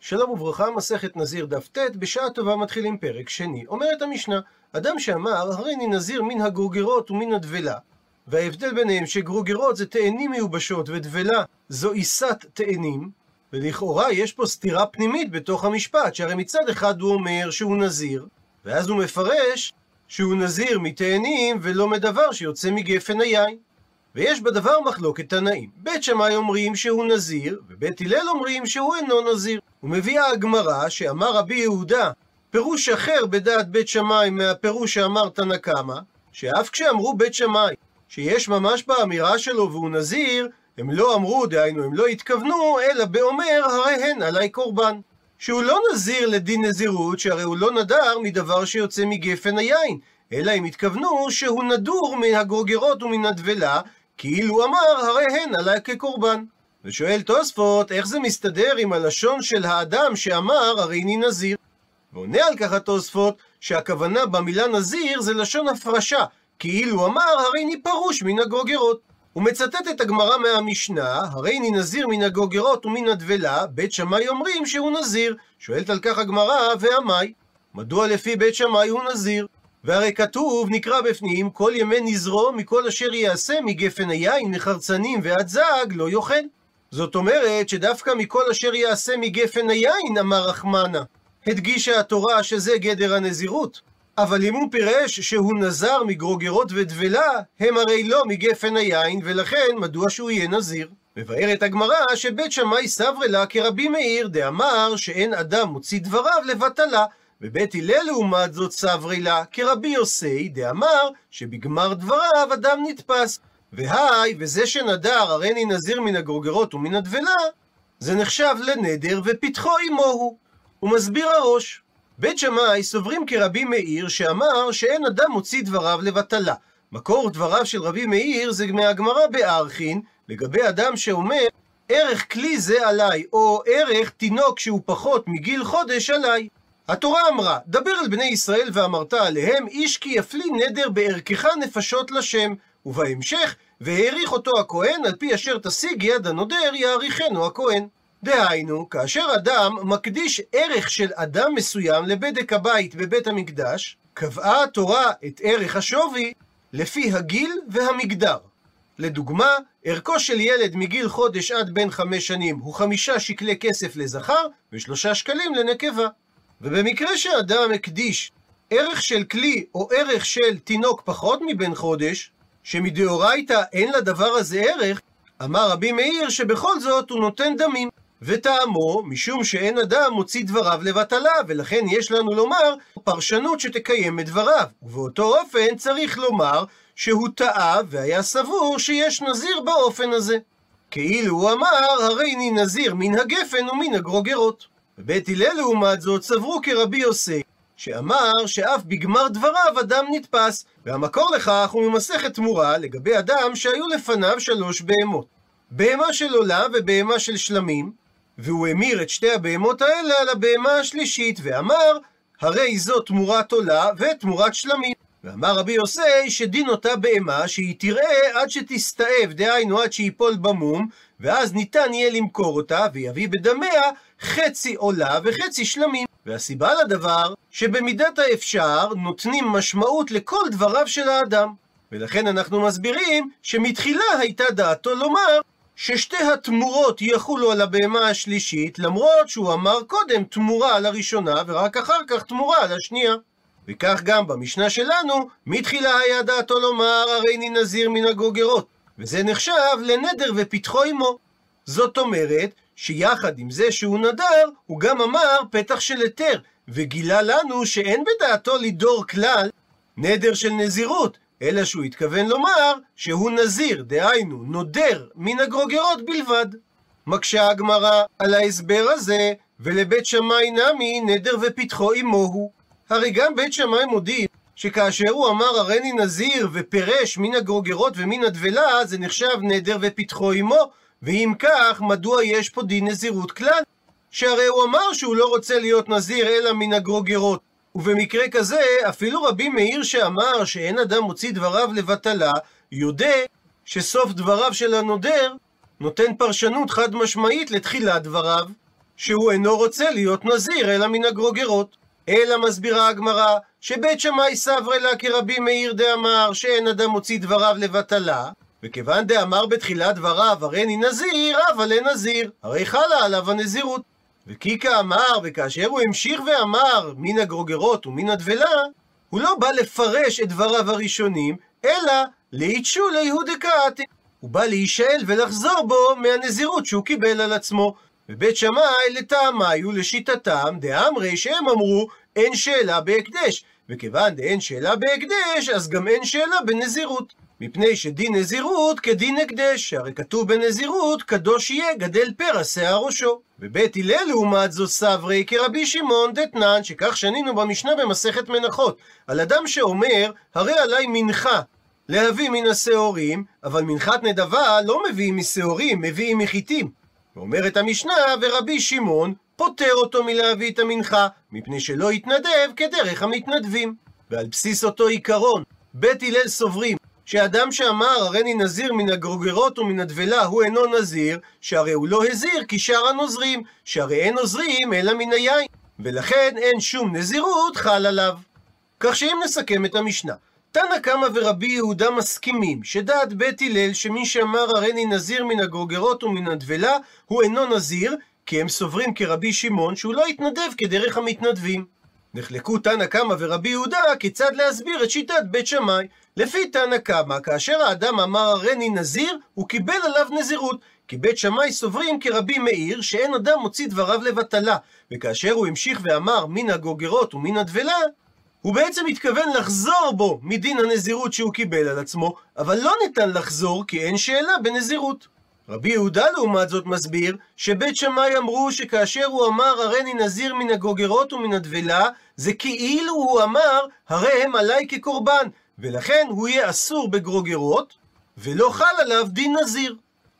שלום וברכה, מסכת נזיר דף ט', בשעה טובה מתחילים פרק שני. אומרת המשנה, אדם שאמר, הריני נזיר מן הגרוגרות ומן הדבלה. וההבדל ביניהם שגרוגרות זה תאנים מיובשות ודבלה זו עיסת תאנים, ולכאורה יש פה סתירה פנימית בתוך המשפט, שהרי מצד אחד הוא אומר שהוא נזיר, ואז הוא מפרש שהוא נזיר מתאנים ולא מדבר שיוצא מגפן היין. ויש בדבר מחלוקת תנאים. בית שמאי אומרים שהוא נזיר, ובית הלל אומרים שהוא אינו נזיר. ומביאה הגמרא שאמר רבי יהודה, פירוש אחר בדעת בית שמאי מהפירוש שאמר תנא קמא, שאף כשאמרו בית שמאי שיש ממש באמירה שלו והוא נזיר, הם לא אמרו, דהיינו, הם לא התכוונו, אלא באומר, הרי הן עלי קורבן. שהוא לא נזיר לדין נזירות, שהרי הוא לא נדר מדבר שיוצא מגפן היין, אלא הם התכוונו שהוא נדור מן הגרוגרות ומן הדבלה, כאילו אמר, הרי הן עלי כקורבן. ושואל תוספות, איך זה מסתדר עם הלשון של האדם שאמר, הרי אני נזיר? ועונה על כך התוספות, שהכוונה במילה נזיר זה לשון הפרשה, כאילו אמר, הרי אני פרוש מן הגרוגרות. הוא מצטט את הגמרא מהמשנה, הרי אני נזיר מן הגוגרות ומן הדבלה, בית שמאי אומרים שהוא נזיר. שואלת על כך הגמרא, ועמי? מדוע לפי בית שמאי הוא נזיר? והרי כתוב, נקרא בפנים, כל ימי נזרו מכל אשר יעשה מגפן היין, מחרצנים ועד זג, לא יאכל. זאת אומרת שדווקא מכל אשר יעשה מגפן היין, אמר רחמנה. הדגישה התורה שזה גדר הנזירות. אבל אם הוא פירש שהוא נזר מגרוגרות ודבלה, הם הרי לא מגפן היין, ולכן מדוע שהוא יהיה נזיר? מבארת הגמרא שבית שמאי סברי לה כרבי מאיר, דאמר שאין אדם מוציא דבריו לבטלה, ובית הלל לעומת זאת סברי לה כרבי יוסי, דאמר שבגמר דבריו אדם נתפס. והי, וזה שנדר הריני נזיר מן הגרוגרות ומן הדבלה, זה נחשב לנדר ופתחו עמו הוא. מסביר הראש. בית שמאי סוברים כרבי מאיר שאמר שאין אדם מוציא דבריו לבטלה. מקור דבריו של רבי מאיר זה מהגמרא בארכין, לגבי אדם שאומר ערך כלי זה עליי, או ערך תינוק שהוא פחות מגיל חודש עליי. התורה אמרה, דבר אל בני ישראל ואמרת עליהם, איש כי יפלי נדר בערכך נפשות לשם. ובהמשך, והעריך אותו הכהן, על פי אשר תשיג יד הנודר, יעריכנו הכהן. דהיינו, כאשר אדם מקדיש ערך של אדם מסוים לבדק הבית בבית המקדש, קבעה התורה את ערך השווי לפי הגיל והמגדר. לדוגמה, ערכו של ילד מגיל חודש עד בן חמש שנים הוא חמישה שקלי כסף לזכר ושלושה שקלים לנקבה. ובמקרה שאדם הקדיש ערך של כלי או ערך של תינוק פחות מבן חודש, שמדאורייתא אין לדבר הזה ערך, אמר רבי מאיר שבכל זאת הוא נותן דמים. וטעמו, משום שאין אדם מוציא דבריו לבטלה, ולכן יש לנו לומר פרשנות שתקיים את דבריו. ובאותו אופן צריך לומר שהוא טעה והיה סבור שיש נזיר באופן הזה. כאילו הוא אמר, הרי אני נזיר מן הגפן ומן הגרוגרות. ובית הלל לעומת זאת סברו כרבי יוסי, שאמר שאף בגמר דבריו אדם נתפס, והמקור לכך הוא ממסכת תמורה לגבי אדם שהיו לפניו שלוש בהמות. בהמה של עולה ובהמה של שלמים, והוא המיר את שתי הבהמות האלה על הבהמה השלישית, ואמר, הרי זו תמורת עולה ותמורת שלמים. ואמר רבי יוסי שדין אותה בהמה שהיא תראה עד שתסתאב, דהיינו עד שיפול במום, ואז ניתן יהיה למכור אותה, ויביא בדמיה חצי עולה וחצי שלמים. והסיבה לדבר, שבמידת האפשר נותנים משמעות לכל דבריו של האדם. ולכן אנחנו מסבירים שמתחילה הייתה דעתו לומר ששתי התמורות יחולו על הבהמה השלישית, למרות שהוא אמר קודם תמורה על הראשונה, ורק אחר כך תמורה על השנייה. וכך גם במשנה שלנו, מתחילה היה דעתו לומר, הרי אני נזיר מן הגוגרות. וזה נחשב לנדר ופתחו עמו. זאת אומרת, שיחד עם זה שהוא נדר, הוא גם אמר פתח של היתר, וגילה לנו שאין בדעתו לדור כלל נדר של נזירות, אלא שהוא התכוון לומר שהוא נזיר, דהיינו, נודר מן הגרוגרות בלבד. מקשה הגמרא על ההסבר הזה, ולבית שמאי נמי נדר ופתחו עמו הרי גם בית שמאי מודיע שכאשר הוא אמר הריני נזיר ופירש מן הגרוגרות ומן הדבלה, זה נחשב נדר ופתחו עמו, ואם כך, מדוע יש פה דין נזירות כלל? שהרי הוא אמר שהוא לא רוצה להיות נזיר אלא מן הגרוגרות. ובמקרה כזה, אפילו רבי מאיר שאמר שאין אדם מוציא דבריו לבטלה, יודע שסוף דבריו של הנודר נותן פרשנות חד משמעית לתחילת דבריו. שהוא אינו רוצה להיות נזיר אלא מן הגרוגרות. אלא מסבירה הגמרא, שבית שמאי סברי לה כרבי מאיר דאמר שאין אדם מוציא דבריו לבטלה, וכיוון דאמר בתחילת דבריו הריני נזיר, אבל לנזיר, הרי חלה עליו הנזירות. וכי כאמר, וכאשר הוא המשיך ואמר מן הגרוגרות ומן הדבלה, הוא לא בא לפרש את דבריו הראשונים, אלא לאיתשו ליהודקאתי. הוא בא להישאל ולחזור בו מהנזירות שהוא קיבל על עצמו. ובית שמאי לטעמי ולשיטתם דאמרי שהם אמרו אין שאלה בהקדש, וכיוון דאין שאלה בהקדש, אז גם אין שאלה בנזירות. מפני שדין נזירות כדין הקדש, שהרי כתוב בנזירות, קדוש יהיה גדל פרע שיער ראשו. ובית הלל לעומת זו סברי כרבי שמעון דתנן, שכך שנינו במשנה במסכת מנחות, על אדם שאומר, הרי עליי מנחה להביא מן השעורים, אבל מנחת נדבה לא מביאים משעורים, מביאים מחיטים. ואומרת המשנה, ורבי שמעון פוטר אותו מלהביא את המנחה, מפני שלא יתנדב כדרך המתנדבים. ועל בסיס אותו עיקרון, בית הלל סוברים שאדם שאמר הריני נזיר מן הגרוגרות ומן הדבלה הוא אינו נזיר, שהרי הוא לא הזיר כי שאר הנוזרים, שהרי אין נוזרים אלא מן היין, ולכן אין שום נזירות חל עליו. כך שאם נסכם את המשנה, תנא קמא ורבי יהודה מסכימים שדעת בית הלל שמי שאמר הריני נזיר מן הגרוגרות ומן הדבלה הוא אינו נזיר, כי הם סוברים כרבי שמעון שהוא לא יתנדב כדרך המתנדבים. נחלקו תנא קמא ורבי יהודה כיצד להסביר את שיטת בית שמאי. לפי תנא קמא, כאשר האדם אמר הריני נזיר, הוא קיבל עליו נזירות. כי בית שמאי סוברים כרבי מאיר, שאין אדם מוציא דבריו לבטלה. וכאשר הוא המשיך ואמר מן הגוגרות ומן הדבלה, הוא בעצם התכוון לחזור בו מדין הנזירות שהוא קיבל על עצמו, אבל לא ניתן לחזור כי אין שאלה בנזירות. רבי יהודה לעומת זאת מסביר שבית שמאי אמרו שכאשר הוא אמר הריני נזיר מן הגוגרות ומן הדבלה זה כאילו הוא אמר הרי הם עליי כקורבן ולכן הוא יהיה אסור בגרוגרות ולא חל עליו דין נזיר.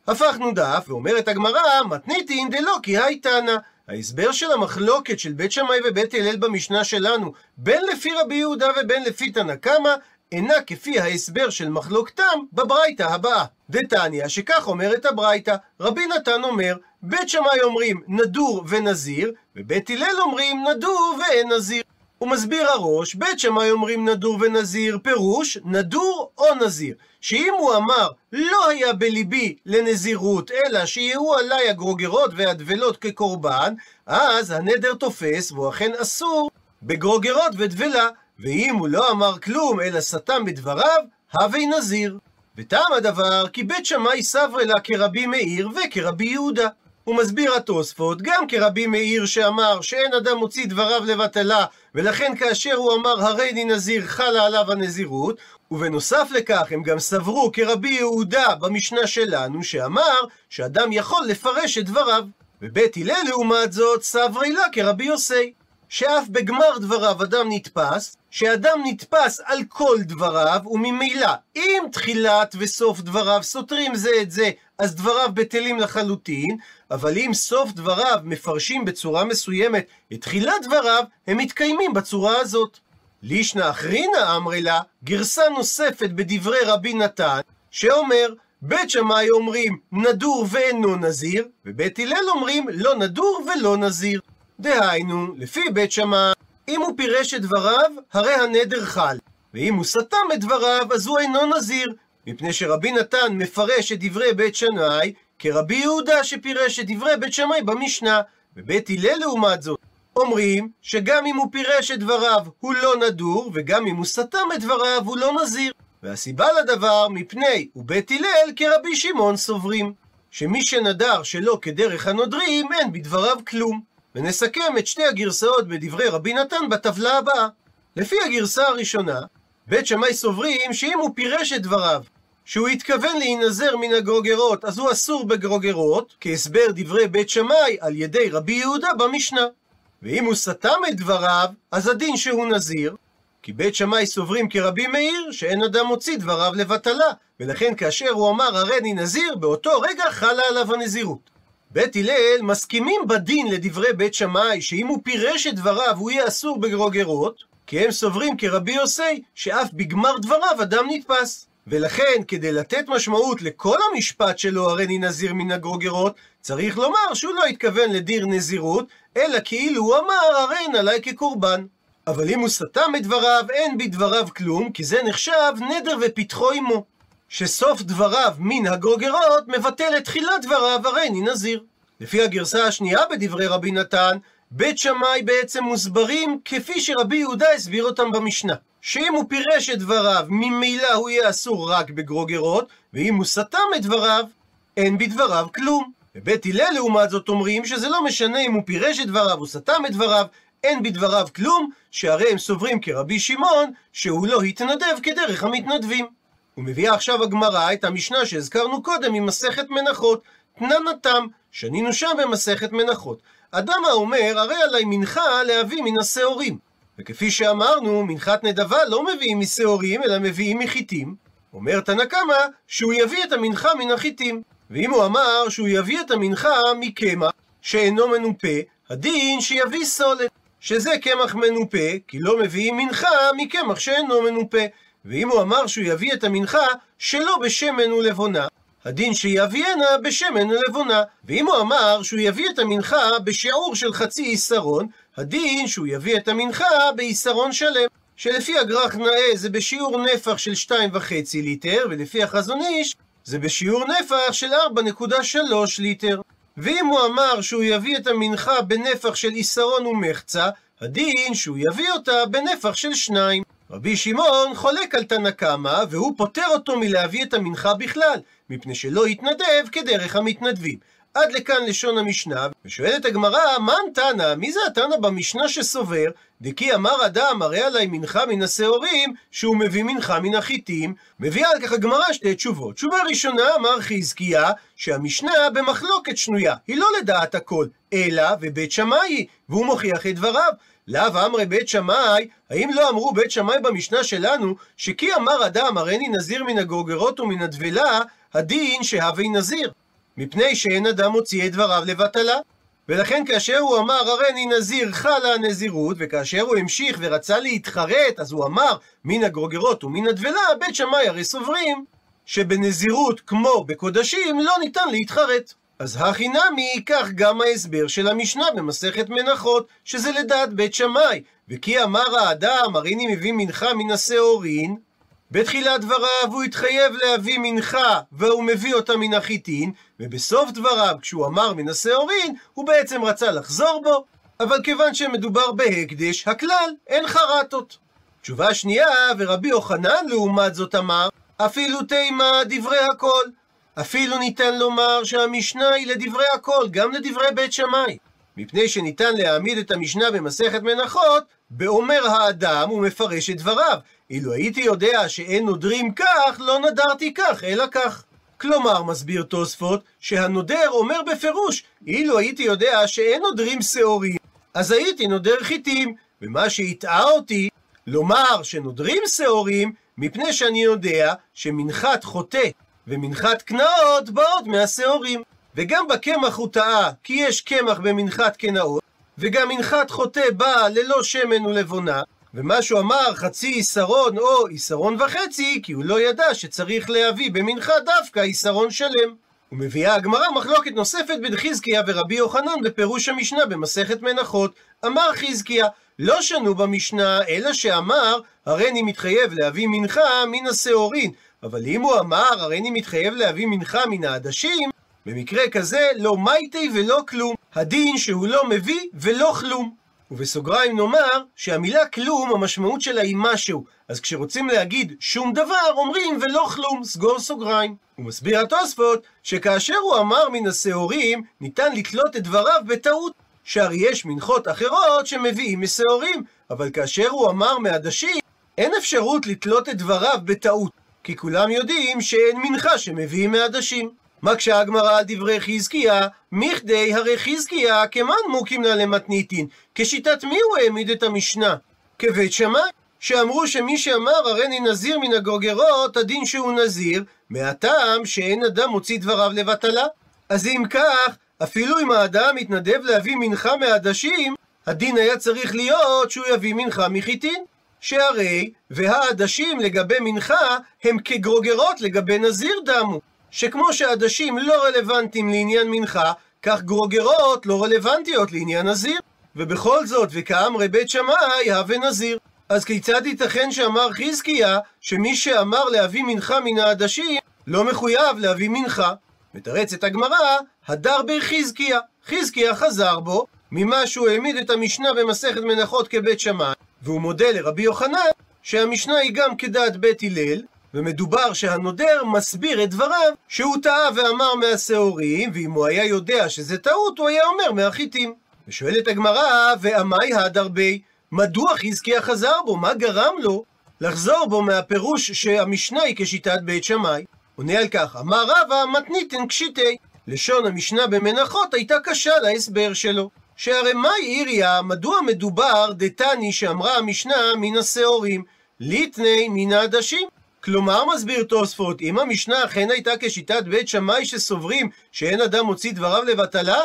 הפכנו דף ואומרת הגמרא מתניתין דלא כי הייתנא ההסבר של המחלוקת של בית שמאי ובית הלל במשנה שלנו בין לפי רבי יהודה ובין לפי תנא קמא אינה כפי ההסבר של מחלוקתם בברייתא הבאה. דתניא, שכך אומרת הברייתא, רבי נתן אומר, בית שמאי אומרים נדור ונזיר, ובית הלל אומרים נדור ואין נזיר. הוא מסביר הראש, בית שמאי אומרים נדור ונזיר, פירוש נדור או נזיר. שאם הוא אמר, לא היה בליבי לנזירות, אלא שיהיו עליי הגרוגרות והדבלות כקורבן, אז הנדר תופס, והוא אכן אסור בגרוגרות ודבלה. ואם הוא לא אמר כלום, אלא סתם בדבריו, הווי נזיר. וטעם הדבר, כי בית שמאי סברי לה כרבי מאיר וכרבי יהודה. הוא מסביר התוספות, גם כרבי מאיר שאמר שאין אדם מוציא דבריו לבטלה, ולכן כאשר הוא אמר הריני נזיר חלה עליו הנזירות, ובנוסף לכך הם גם סברו כרבי יהודה במשנה שלנו, שאמר שאדם יכול לפרש את דבריו. ובית הלל לעומת זאת סברי לה כרבי יוסי. שאף בגמר דבריו אדם נתפס, שאדם נתפס על כל דבריו, וממילא, אם תחילת וסוף דבריו סותרים זה את זה, אז דבריו בטלים לחלוטין, אבל אם סוף דבריו מפרשים בצורה מסוימת את תחילת דבריו, הם מתקיימים בצורה הזאת. לישנא אחרינא אמרי לה, גרסה נוספת בדברי רבי נתן, שאומר, בית שמאי אומרים נדור ואינו נזיר, ובית הלל אומרים לא נדור ולא נזיר. דהיינו, לפי בית שמאי, אם הוא פירש את דבריו, הרי הנדר חל. ואם הוא סתם את דבריו, אז הוא אינו נזיר, מפני שרבי נתן מפרש את דברי בית שנאי, כרבי יהודה שפירש את דברי בית שמאי במשנה. ובית הלל לעומת זאת, אומרים שגם אם הוא פירש את דבריו הוא לא נדור, וגם אם הוא סתם את דבריו הוא לא נזיר. והסיבה לדבר, מפני ובית הלל כרבי שמעון סוברים, שמי שנדר שלא כדרך הנודרים, אין בדבריו כלום. ונסכם את שתי הגרסאות בדברי רבי נתן בטבלה הבאה. לפי הגרסה הראשונה, בית שמאי סוברים שאם הוא פירש את דבריו, שהוא התכוון להינזר מן הגרוגרות, אז הוא אסור בגרוגרות, כהסבר דברי בית שמאי על ידי רבי יהודה במשנה. ואם הוא סתם את דבריו, אז הדין שהוא נזיר, כי בית שמאי סוברים כרבי מאיר, שאין אדם מוציא דבריו לבטלה, ולכן כאשר הוא אמר הריני נזיר, באותו רגע חלה עליו הנזירות. בית הלל מסכימים בדין לדברי בית שמאי, שאם הוא פירש את דבריו הוא יהיה אסור בגרוגרות, כי הם סוברים כרבי יוסי, שאף בגמר דבריו אדם נתפס. ולכן, כדי לתת משמעות לכל המשפט שלו, הריני נזיר מן הגרוגרות, צריך לומר שהוא לא התכוון לדיר נזירות, אלא כאילו הוא אמר, הריין עליי כקורבן. אבל אם הוא סתם את דבריו, אין בדבריו כלום, כי זה נחשב נדר ופתחו עמו. שסוף דבריו מן הגרוגרות מבטל את תחילת דבריו, הריני נזיר. לפי הגרסה השנייה בדברי רבי נתן, בית שמאי בעצם מוסברים כפי שרבי יהודה הסביר אותם במשנה. שאם הוא פירש את דבריו, ממילא הוא יהיה אסור רק בגרוגרות, ואם הוא סתם את דבריו, אין בדבריו כלום. בבית הלל לעומת זאת אומרים שזה לא משנה אם הוא פירש את דבריו או סתם את דבריו, אין בדבריו כלום, שהרי הם סוברים כרבי שמעון, שהוא לא התנדב כדרך המתנדבים. ומביאה עכשיו הגמרא את המשנה שהזכרנו קודם ממסכת מנחות, תננתם, שנינו שם במסכת מנחות. אדם האומר, הרי עליי מנחה להביא מן השעורים. וכפי שאמרנו, מנחת נדבה לא מביאים משעורים, אלא מביאים מחיטים. אומר תנא קמא שהוא יביא את המנחה מן החיטים. ואם הוא אמר שהוא יביא את המנחה מקמח שאינו מנופה, הדין שיביא סולת, שזה קמח מנופה, כי לא מביאים מנחה מקמח שאינו מנופה. ואם הוא אמר שהוא יביא את המנחה שלא בשמן ולבונה, הדין שיביאנה בשמן ולבונה. ואם הוא אמר שהוא יביא את המנחה בשיעור של חצי עיסרון, הדין שהוא יביא את המנחה בעיסרון שלם. שלפי הגרח נאה זה בשיעור נפח של 2.5 ליטר, ולפי החזון איש זה בשיעור נפח של 4.3 ליטר. ואם הוא אמר שהוא יביא את המנחה בנפח של עיסרון ומחצה, הדין שהוא יביא אותה בנפח של שניים. רבי שמעון חולק על תנא קמא, והוא פוטר אותו מלהביא את המנחה בכלל, מפני שלא התנדב כדרך המתנדבים. עד לכאן לשון המשנה, ושואלת הגמרא, מן תנא, מי זה התנא במשנה שסובר, דכי אמר אדם, הרי עלי מנחה מן השעורים, שהוא מביא מנחה מן החיטים, מביאה על כך הגמרא שתי תשובות. תשובה ראשונה, אמר חזקיה, שהמשנה במחלוקת שנויה, היא לא לדעת הכל, אלא ובית שמאי, והוא מוכיח את דבריו. לאו אמרי בית שמאי, האם לא אמרו בית שמאי במשנה שלנו, שכי אמר אדם, הריני נזיר מן הגוגרות ומן הדבלה, הדין שהווי נזיר. מפני שאין אדם מוציא את דבריו לבטלה. ולכן כאשר הוא אמר הריני נזיר חלה הנזירות, וכאשר הוא המשיך ורצה להתחרט, אז הוא אמר מן הגרוגרות ומן הדבלה, בית שמאי הרי סוברים שבנזירות כמו בקודשים לא ניתן להתחרט. אז הכי נמי, כך גם ההסבר של המשנה במסכת מנחות, שזה לדעת בית שמאי. וכי אמר האדם, הריני מביא מנחה מן השעורין, בתחילת דבריו הוא התחייב להביא מנחה, והוא מביא אותה מן החיטין, ובסוף דבריו, כשהוא אמר מן השעורין, הוא בעצם רצה לחזור בו, אבל כיוון שמדובר בהקדש, הכלל, אין חרטות. תשובה שנייה, ורבי יוחנן לעומת זאת אמר, אפילו תימה דברי הכל. אפילו ניתן לומר שהמשנה היא לדברי הכל, גם לדברי בית שמאי. מפני שניתן להעמיד את המשנה במסכת מנחות, באומר האדם ומפרש את דבריו. אילו הייתי יודע שאין נודרים כך, לא נדרתי כך, אלא כך. כלומר, מסביר תוספות, שהנודר אומר בפירוש, אילו הייתי יודע שאין נודרים שעורים, אז הייתי נודר חיטים, ומה שהטעה אותי, לומר שנודרים שעורים, מפני שאני יודע שמנחת חוטא ומנחת קנאות באות מהשעורים. וגם בקמח הוא טעה, כי יש קמח במנחת קנאות, וגם מנחת חוטא בא ללא שמן ולבונה, ומה שהוא אמר חצי עיסרון או עיסרון וחצי, כי הוא לא ידע שצריך להביא במנחה דווקא עיסרון שלם. ומביאה הגמרא מחלוקת נוספת בין חזקיה ורבי יוחנן בפירוש המשנה במסכת מנחות. אמר חזקיה, לא שנו במשנה, אלא שאמר, הריני מתחייב להביא מנחה מן השעורין. אבל אם הוא אמר, הריני מתחייב להביא מנחה מן העדשים, במקרה כזה לא מייטי ולא כלום. הדין שהוא לא מביא ולא כלום. ובסוגריים נאמר שהמילה כלום המשמעות שלה היא משהו. אז כשרוצים להגיד שום דבר אומרים ולא כלום, סגור סוגריים. הוא מסביר התוספות שכאשר הוא אמר מן השעורים ניתן לתלות את דבריו בטעות. שהרי יש מנחות אחרות שמביאים משעורים, אבל כאשר הוא אמר מעדשים אין אפשרות לתלות את דבריו בטעות. כי כולם יודעים שאין מנחה שמביאים מעדשים. מקשה הגמרא על דברי חזקיה, מכדי הרי חזקיה כמן מוקים לה למתניתין. כשיטת מי הוא העמיד את המשנה? כבית שמאי, שאמרו שמי שאמר הריני נזיר מן הגוגרות, הדין שהוא נזיר, מהטעם שאין אדם מוציא דבריו לבטלה. אז אם כך, אפילו אם האדם מתנדב להביא מנחה מעדשים, הדין היה צריך להיות שהוא יביא מנחה מחיטין. שהרי והעדשים לגבי מנחה הם כגרוגרות לגבי נזיר דמו. שכמו שעדשים לא רלוונטיים לעניין מנחה, כך גרוגרות לא רלוונטיות לעניין נזיר. ובכל זאת, וכאמרי בית שמאי, הווה נזיר. אז כיצד ייתכן שאמר חזקיה, שמי שאמר להביא מנחה מן העדשים, לא מחויב להביא מנחה? מתרצת הגמרא, הדר בי חזקיה. חזקיה חזר בו, ממה שהוא העמיד את המשנה במסכת מנחות כבית שמאי, והוא מודה לרבי יוחנן שהמשנה היא גם כדעת בית הלל, ומדובר שהנודר מסביר את דבריו שהוא טעה ואמר מהשעורים, ואם הוא היה יודע שזה טעות, הוא היה אומר מהחיטים. ושואלת הגמרא, ועמי הדר בי, מדוע חזקיה חזר בו? מה גרם לו לחזור בו מהפירוש שהמשנה היא כשיטת בית שמאי? עונה על כך, אמר רבא מתניתן קשיטי. לשון המשנה במנחות הייתה קשה להסבר שלו. שהרי מהי עיריה, מדוע מדובר דתני שאמרה המשנה מן השעורים, ליטני מן העדשים? כלומר, מסביר תוספות, אם המשנה אכן הייתה כשיטת בית שמאי שסוברים שאין אדם מוציא דבריו לבטלה,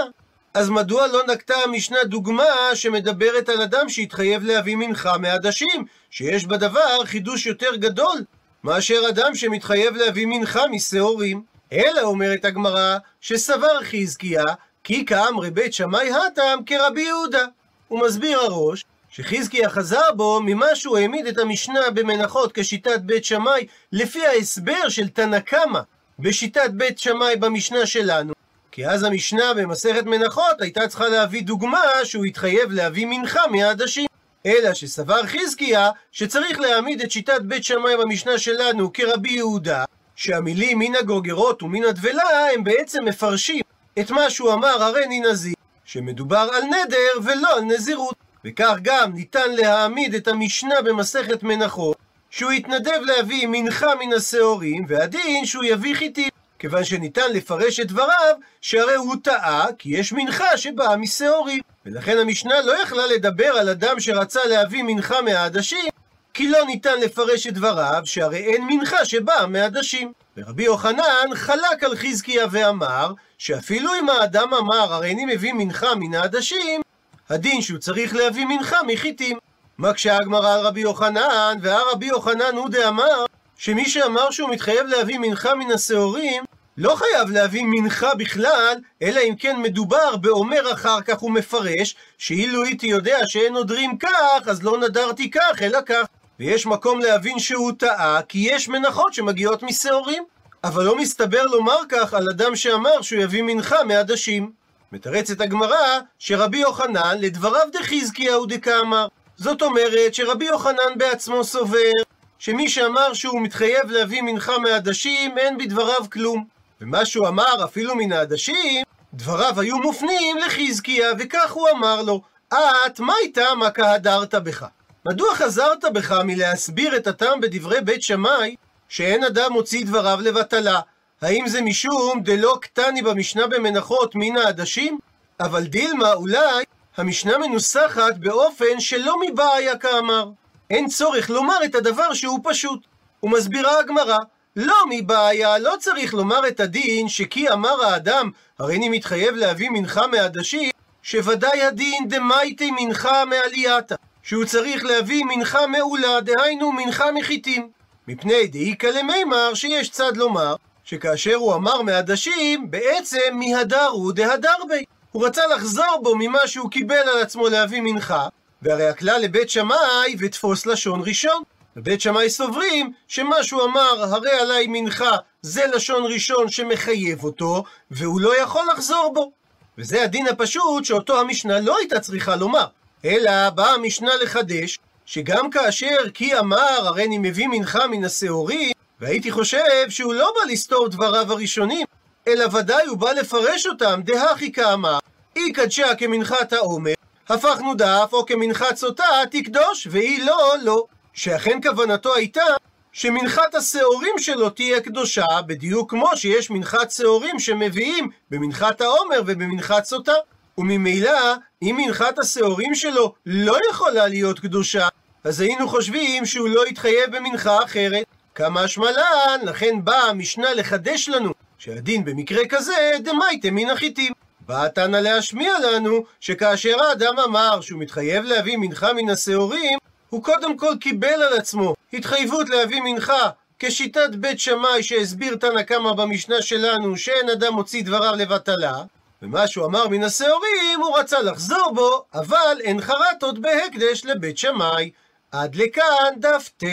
אז מדוע לא נקטה המשנה דוגמה שמדברת על אדם שהתחייב להביא מנחה מעדשים, שיש בדבר חידוש יותר גדול, מאשר אדם שמתחייב להביא מנחה משעורים? אלא אומרת הגמרא, שסבר חזקיה, כי כאמרי בית שמאי הטם כרבי יהודה. הוא מסביר הראש, שחזקיה חזר בו ממה שהוא העמיד את המשנה במנחות כשיטת בית שמאי, לפי ההסבר של תנא קמא בשיטת בית שמאי במשנה שלנו. כי אז המשנה במסכת מנחות הייתה צריכה להביא דוגמה שהוא התחייב להביא מנחה מהעדשים. אלא שסבר חזקיה שצריך להעמיד את שיטת בית שמאי במשנה שלנו כרבי יהודה, שהמילים מן הגוגרות ומן הדבלה הם בעצם מפרשים את מה שהוא אמר הריני נזיר, שמדובר על נדר ולא על נזירות. וכך גם ניתן להעמיד את המשנה במסכת מנחות, שהוא יתנדב להביא מנחה מן השעורים, והדין שהוא יביא חיטים. כיוון שניתן לפרש את דבריו, שהרי הוא טעה, כי יש מנחה שבאה משעורים. ולכן המשנה לא יכלה לדבר על אדם שרצה להביא מנחה מהעדשים, כי לא ניתן לפרש את דבריו, שהרי אין מנחה שבאה מעדשים. ורבי יוחנן חלק על חזקיה ואמר, שאפילו אם האדם אמר, הרי אני מביא מנחה מן העדשים, הדין שהוא צריך להביא מנחה מחיטים. מקשה הגמרא על רבי יוחנן, והרבי יוחנן הוא דאמר, שמי שאמר שהוא מתחייב להביא מנחה מן השעורים, לא חייב להביא מנחה בכלל, אלא אם כן מדובר באומר אחר כך ומפרש, שאילו הייתי יודע שאין נודרים כך, אז לא נדרתי כך, אלא כך. ויש מקום להבין שהוא טעה, כי יש מנחות שמגיעות משעורים. אבל לא מסתבר לומר כך על אדם שאמר שהוא יביא מנחה מעדשים. מתרצת הגמרא שרבי יוחנן לדבריו דחזקיהו דקאמר. זאת אומרת שרבי יוחנן בעצמו סובר שמי שאמר שהוא מתחייב להביא מנחה מעדשים, אין בדבריו כלום. ומה שהוא אמר אפילו מן העדשים, דבריו היו מופנים לחזקיה, וכך הוא אמר לו, את, מה איתה מה כהדרת בך? מדוע חזרת בך מלהסביר את הטעם בדברי בית שמאי, שאין אדם מוציא דבריו לבטלה? האם זה משום דלא קטני במשנה במנחות מן העדשים? אבל דילמה, אולי, המשנה מנוסחת באופן שלא מבעיה כאמר. אין צורך לומר את הדבר שהוא פשוט. ומסבירה הגמרא, לא מבעיה, לא צריך לומר את הדין שכי אמר האדם, הרי אני מתחייב להביא מנחה מעדשים, שוודאי הדין דמייטי מנחה מעלייתא, שהוא צריך להביא מנחה מעולה, דהיינו מנחה מחיטים. מפני דאיכא למימר שיש צד לומר, שכאשר הוא אמר מעדשים, בעצם מהדר הוא דהדר בי. הוא רצה לחזור בו ממה שהוא קיבל על עצמו להביא מנחה, והרי הכלל לבית שמאי ותפוס לשון ראשון. בבית שמאי סוברים שמה שהוא אמר, הרי עליי מנחה, זה לשון ראשון שמחייב אותו, והוא לא יכול לחזור בו. וזה הדין הפשוט שאותו המשנה לא הייתה צריכה לומר, אלא באה המשנה לחדש, שגם כאשר כי אמר, הרי אני מביא מנחה מן השעורים, והייתי חושב שהוא לא בא לסתור דבריו הראשונים, אלא ודאי הוא בא לפרש אותם, דהכי כאמר, אי קדשה כמנחת העומר, הפכנו דף, או כמנחת סוטה, תקדוש, והיא לא, לא. שאכן כוונתו הייתה שמנחת השעורים שלו תהיה קדושה, בדיוק כמו שיש מנחת שעורים שמביאים במנחת העומר ובמנחת סוטה. וממילא, אם מנחת השעורים שלו לא יכולה להיות קדושה, אז היינו חושבים שהוא לא יתחייב במנחה אחרת. כמה השמלן, לכן באה המשנה לחדש לנו שהדין במקרה כזה דמייטה מן החיטים. באה תנא להשמיע לנו שכאשר האדם אמר שהוא מתחייב להביא מנחה מן השעורים, הוא קודם כל קיבל על עצמו התחייבות להביא מנחה כשיטת בית שמאי שהסביר תנא קמא במשנה שלנו שאין אדם מוציא דבריו לבטלה ומה שהוא אמר מן השעורים הוא רצה לחזור בו אבל אין חרטות בהקדש לבית שמאי עד לכאן דף ט.